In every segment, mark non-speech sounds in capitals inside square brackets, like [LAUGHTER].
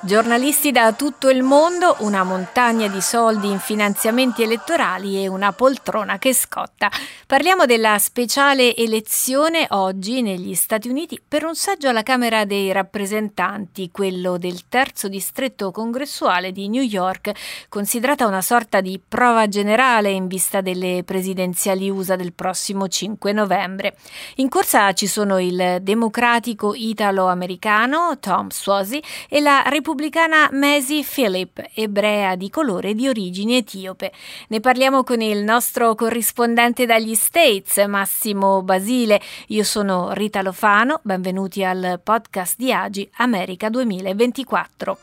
Giornalisti da tutto il mondo, una montagna di soldi in finanziamenti elettorali e una poltrona che scotta. Parliamo della speciale elezione oggi negli Stati Uniti per un saggio alla Camera dei rappresentanti, quello del terzo distretto congressuale di New York, considerata una sorta di prova generale in vista delle presidenziali USA del prossimo 5 novembre. In corsa ci sono il democratico italo-americano Tom Suozzi e la repubblicana repubblicana Maisie Philip, ebrea di colore di origine etiope. Ne parliamo con il nostro corrispondente dagli States, Massimo Basile. Io sono Rita Lofano, benvenuti al podcast di Agi America 2024.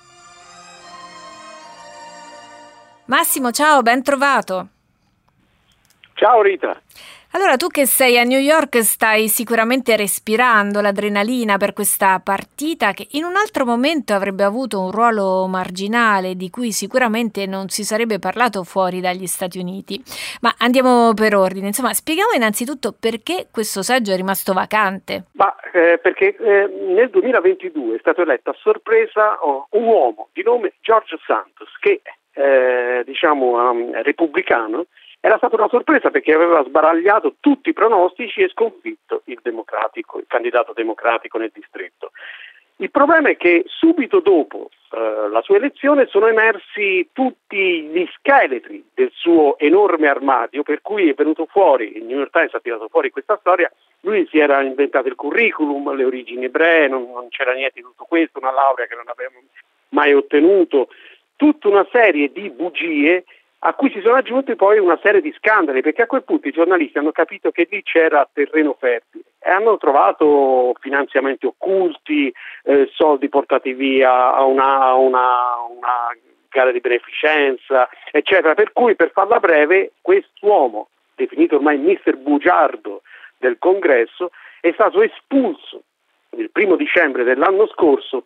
Massimo, ciao, ben trovato. Ciao Rita. Allora, tu che sei a New York stai sicuramente respirando l'adrenalina per questa partita che in un altro momento avrebbe avuto un ruolo marginale di cui sicuramente non si sarebbe parlato fuori dagli Stati Uniti. Ma andiamo per ordine. Insomma, spieghiamo innanzitutto perché questo seggio è rimasto vacante. Ma eh, perché eh, nel 2022 è stato eletto a sorpresa oh, un uomo di nome George Santos che eh, diciamo um, repubblicano era stata una sorpresa perché aveva sbaragliato tutti i pronostici e sconfitto il, il candidato democratico nel distretto. Il problema è che subito dopo eh, la sua elezione sono emersi tutti gli scheletri del suo enorme armadio, per cui è venuto fuori, il New York Times ha tirato fuori questa storia, lui si era inventato il curriculum, le origini ebree, non, non c'era niente di tutto questo, una laurea che non avevamo mai ottenuto, tutta una serie di bugie a cui si sono aggiunti poi una serie di scandali, perché a quel punto i giornalisti hanno capito che lì c'era terreno fertile e hanno trovato finanziamenti occulti, eh, soldi portati via a una, a una, una gara di beneficenza, eccetera. Per cui, per farla breve, quest'uomo, definito ormai mister bugiardo del congresso, è stato espulso il primo dicembre dell'anno scorso,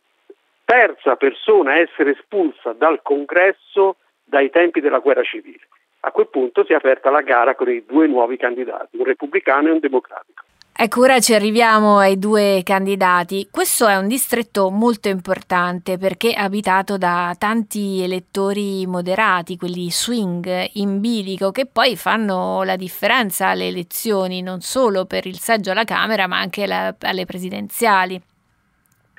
terza persona a essere espulsa dal congresso dai tempi della guerra civile. A quel punto si è aperta la gara con i due nuovi candidati, un repubblicano e un democratico. Ecco, ora ci arriviamo ai due candidati. Questo è un distretto molto importante perché è abitato da tanti elettori moderati, quelli swing in bilico, che poi fanno la differenza alle elezioni, non solo per il seggio alla Camera, ma anche la, alle presidenziali.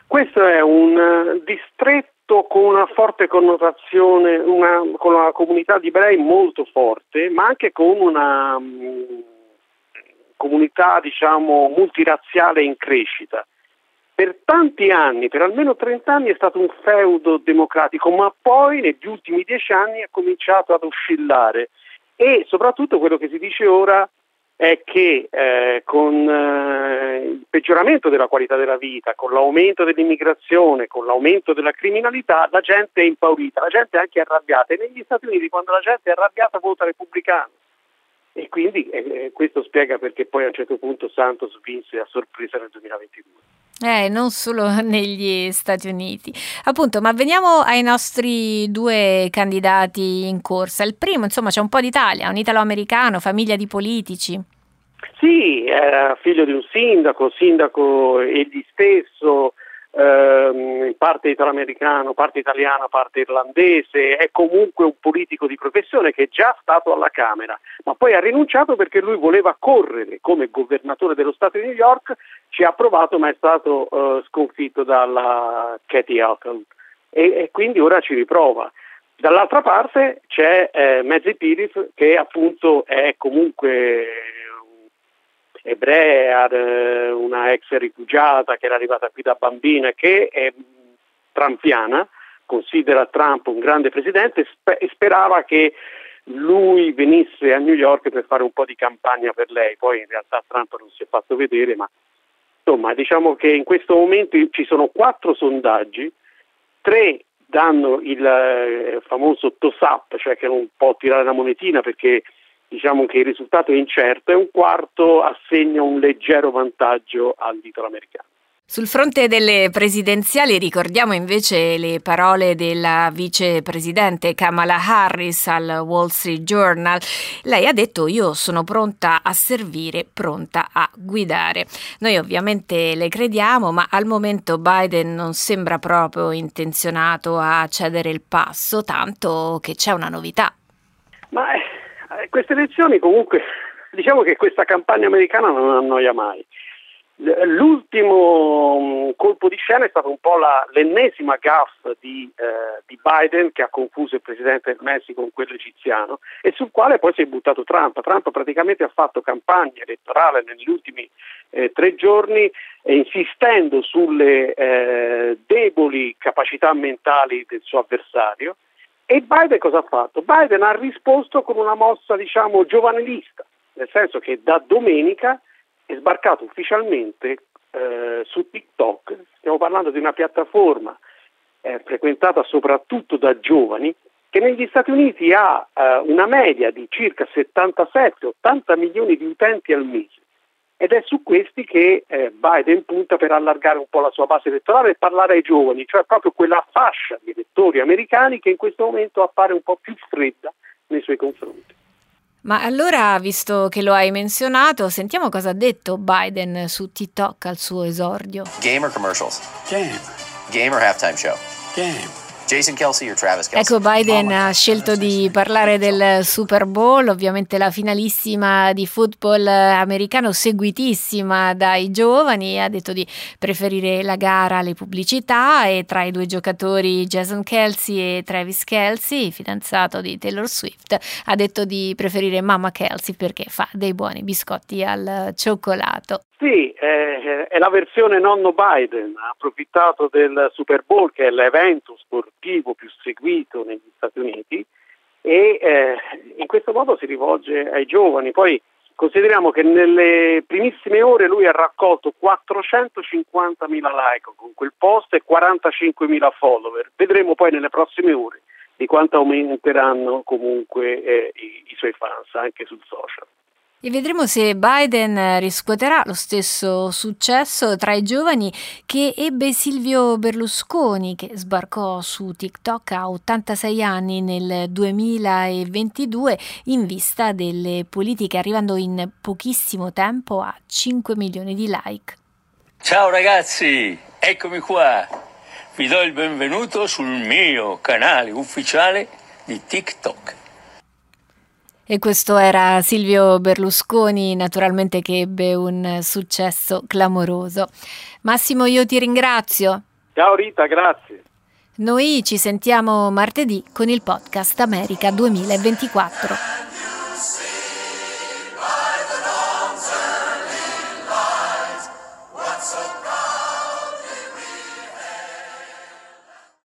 Questo è un uh, distretto tutto con una forte connotazione, una, con una comunità di ebrei molto forte, ma anche con una um, comunità diciamo multirazziale in crescita. Per tanti anni, per almeno 30 anni è stato un feudo democratico, ma poi negli ultimi dieci anni ha cominciato ad oscillare e soprattutto quello che si dice ora è che eh, con eh, il peggioramento della qualità della vita, con l'aumento dell'immigrazione, con l'aumento della criminalità, la gente è impaurita, la gente è anche arrabbiata e negli Stati Uniti quando la gente è arrabbiata vota repubblicano. Quindi eh, questo spiega perché poi a un certo punto Santos vinse a sorpresa nel 2022. Eh, non solo [LAUGHS] negli Stati Uniti. Appunto, ma veniamo ai nostri due candidati in corsa. Il primo, insomma, c'è un po' d'Italia, un italo-americano, famiglia di politici. Sì, era figlio di un sindaco, sindaco egli stesso, ehm, parte italo-americano, parte italiana, parte irlandese, è comunque un politico di professione che è già stato alla Camera, ma poi ha rinunciato perché lui voleva correre come governatore dello Stato di New York, ci ha provato ma è stato eh, sconfitto dalla Katie Hochul e, e, quindi ora ci riprova. Dall'altra parte c'è eh, Mezzi Piris che appunto è comunque ebrea, eh, una ex rifugiata che era arrivata qui da bambina, che è trampiana, considera Trump un grande presidente e sperava che lui venisse a New York per fare un po' di campagna per lei. Poi in realtà Trump non si è fatto vedere, ma insomma diciamo che in questo momento ci sono quattro sondaggi, tre danno il eh, famoso toss-up, cioè che non può tirare la monetina perché diciamo che il risultato è incerto e un quarto assegna un leggero vantaggio all'italo americano. Sul fronte delle presidenziali ricordiamo invece le parole della vicepresidente Kamala Harris al Wall Street Journal. Lei ha detto io sono pronta a servire, pronta a guidare. Noi ovviamente le crediamo, ma al momento Biden non sembra proprio intenzionato a cedere il passo, tanto che c'è una novità. Queste elezioni comunque, diciamo che questa campagna americana non annoia mai. L'ultimo mm, colpo di scena è stato un po' la, l'ennesima gaffe di, eh, di, Biden che ha confuso il presidente del Messico con quello egiziano e sul quale poi si è buttato Trump. Trump praticamente ha fatto campagna elettorale negli ultimi eh, tre giorni eh, insistendo sulle eh, deboli capacità mentali del suo avversario e Biden cosa ha fatto? Biden ha risposto con una mossa diciamo giovanilista, nel senso che da domenica è sbarcato ufficialmente eh, su TikTok, stiamo parlando di una piattaforma eh, frequentata soprattutto da giovani, che negli Stati Uniti ha eh, una media di circa 77-80 milioni di utenti al mese. Ed è su questi che eh, Biden punta per allargare un po' la sua base elettorale e parlare ai giovani, cioè proprio quella fascia di elettori americani che in questo momento appare un po' più fredda nei suoi confronti. Ma allora, visto che lo hai menzionato, sentiamo cosa ha detto Biden su TikTok al suo esordio. Game or commercials? Game. Game or halftime show? Game. Jason Kelsey o Travis Kelsey? Ecco, Biden ha scelto di parlare del Super Bowl, ovviamente la finalissima di football americano seguitissima dai giovani, ha detto di preferire la gara alle pubblicità e tra i due giocatori Jason Kelsey e Travis Kelsey, fidanzato di Taylor Swift, ha detto di preferire Mamma Kelsey perché fa dei buoni biscotti al cioccolato. Sì, eh, è la versione nonno Biden, ha approfittato del Super Bowl che è l'evento sportivo più seguito negli Stati Uniti e eh, in questo modo si rivolge ai giovani. Poi consideriamo che nelle primissime ore lui ha raccolto 450.000 like con quel post e 45.000 follower. Vedremo poi nelle prossime ore di quanto aumenteranno comunque eh, i, i suoi fans anche sul social. E vedremo se Biden riscuoterà lo stesso successo tra i giovani che ebbe Silvio Berlusconi, che sbarcò su TikTok a 86 anni nel 2022 in vista delle politiche, arrivando in pochissimo tempo a 5 milioni di like. Ciao ragazzi, eccomi qua. Vi do il benvenuto sul mio canale ufficiale di TikTok. E questo era Silvio Berlusconi, naturalmente che ebbe un successo clamoroso. Massimo, io ti ringrazio. Ciao Rita, grazie. Noi ci sentiamo martedì con il podcast America 2024.